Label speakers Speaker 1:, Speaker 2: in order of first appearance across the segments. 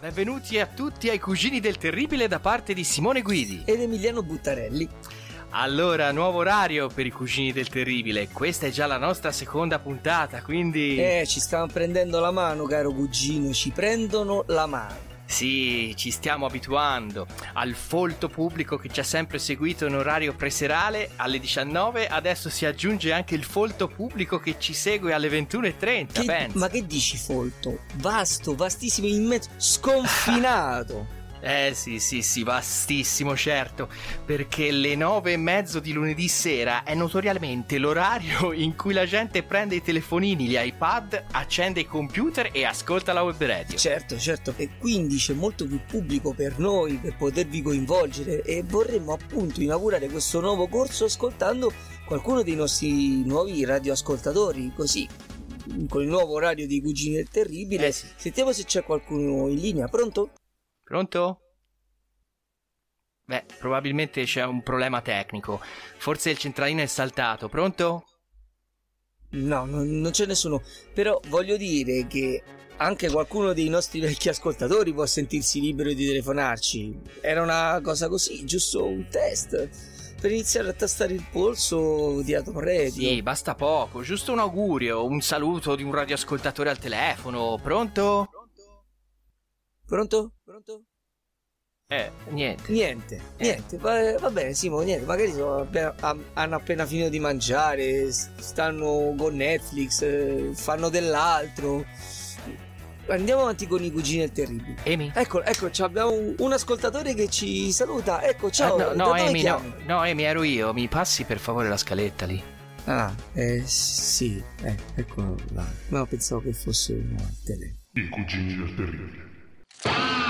Speaker 1: Benvenuti a tutti ai Cugini del Terribile da parte di Simone Guidi
Speaker 2: ed Emiliano Buttarelli.
Speaker 1: Allora, nuovo orario per i Cugini del Terribile. Questa è già la nostra seconda puntata, quindi.
Speaker 2: Eh, ci stanno prendendo la mano, caro cugino, ci prendono la mano.
Speaker 1: Sì, ci stiamo abituando al folto pubblico che ci ha sempre seguito in orario preserale alle 19, adesso si aggiunge anche il folto pubblico che ci segue alle 21.30,
Speaker 2: che, Ma che dici folto? Vasto, vastissimo, immenso, sconfinato.
Speaker 1: Eh sì, sì, sì, vastissimo, certo, perché le nove e mezzo di lunedì sera è notoriamente l'orario in cui la gente prende i telefonini, gli iPad, accende i computer e ascolta la web radio.
Speaker 2: Certo, certo, e quindi c'è molto più pubblico per noi, per potervi coinvolgere e vorremmo appunto inaugurare questo nuovo corso ascoltando qualcuno dei nostri nuovi radioascoltatori, così con il nuovo orario di Cugini del Terribile. Eh sì. Sentiamo se c'è qualcuno in linea, pronto?
Speaker 1: Pronto? Beh, probabilmente c'è un problema tecnico. Forse il centralino è saltato. Pronto?
Speaker 2: No, non, non c'è nessuno. Però voglio dire che anche qualcuno dei nostri vecchi ascoltatori può sentirsi libero di telefonarci. Era una cosa così, giusto un test. Per iniziare a tastare il polso di Atom Radio.
Speaker 1: Sì, basta poco. Giusto un augurio, un saluto di un radioascoltatore al telefono. Pronto?
Speaker 2: Pronto? Pronto?
Speaker 1: Eh, niente.
Speaker 2: Niente, eh. niente. Va, va, bene, Simo, niente. Magari appena, hanno appena finito di mangiare, stanno con Netflix, eh, fanno dell'altro. Andiamo avanti con i cugini del terribile.
Speaker 1: Amy?
Speaker 2: Ecco, ecco, abbiamo un, un, ascoltatore che ci saluta. Ecco, ciao.
Speaker 1: Eh, no, no, Amy, no, no, Amy, ero io. Mi passi per favore la scaletta lì?
Speaker 2: Ah, eh, sì, eh, ecco là. Ma pensavo che fosse una tele.
Speaker 3: I cugini del terribile.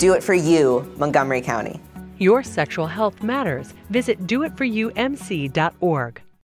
Speaker 4: Do it for you, Montgomery County.
Speaker 5: Your sexual health matters. Visit doitforumc.org.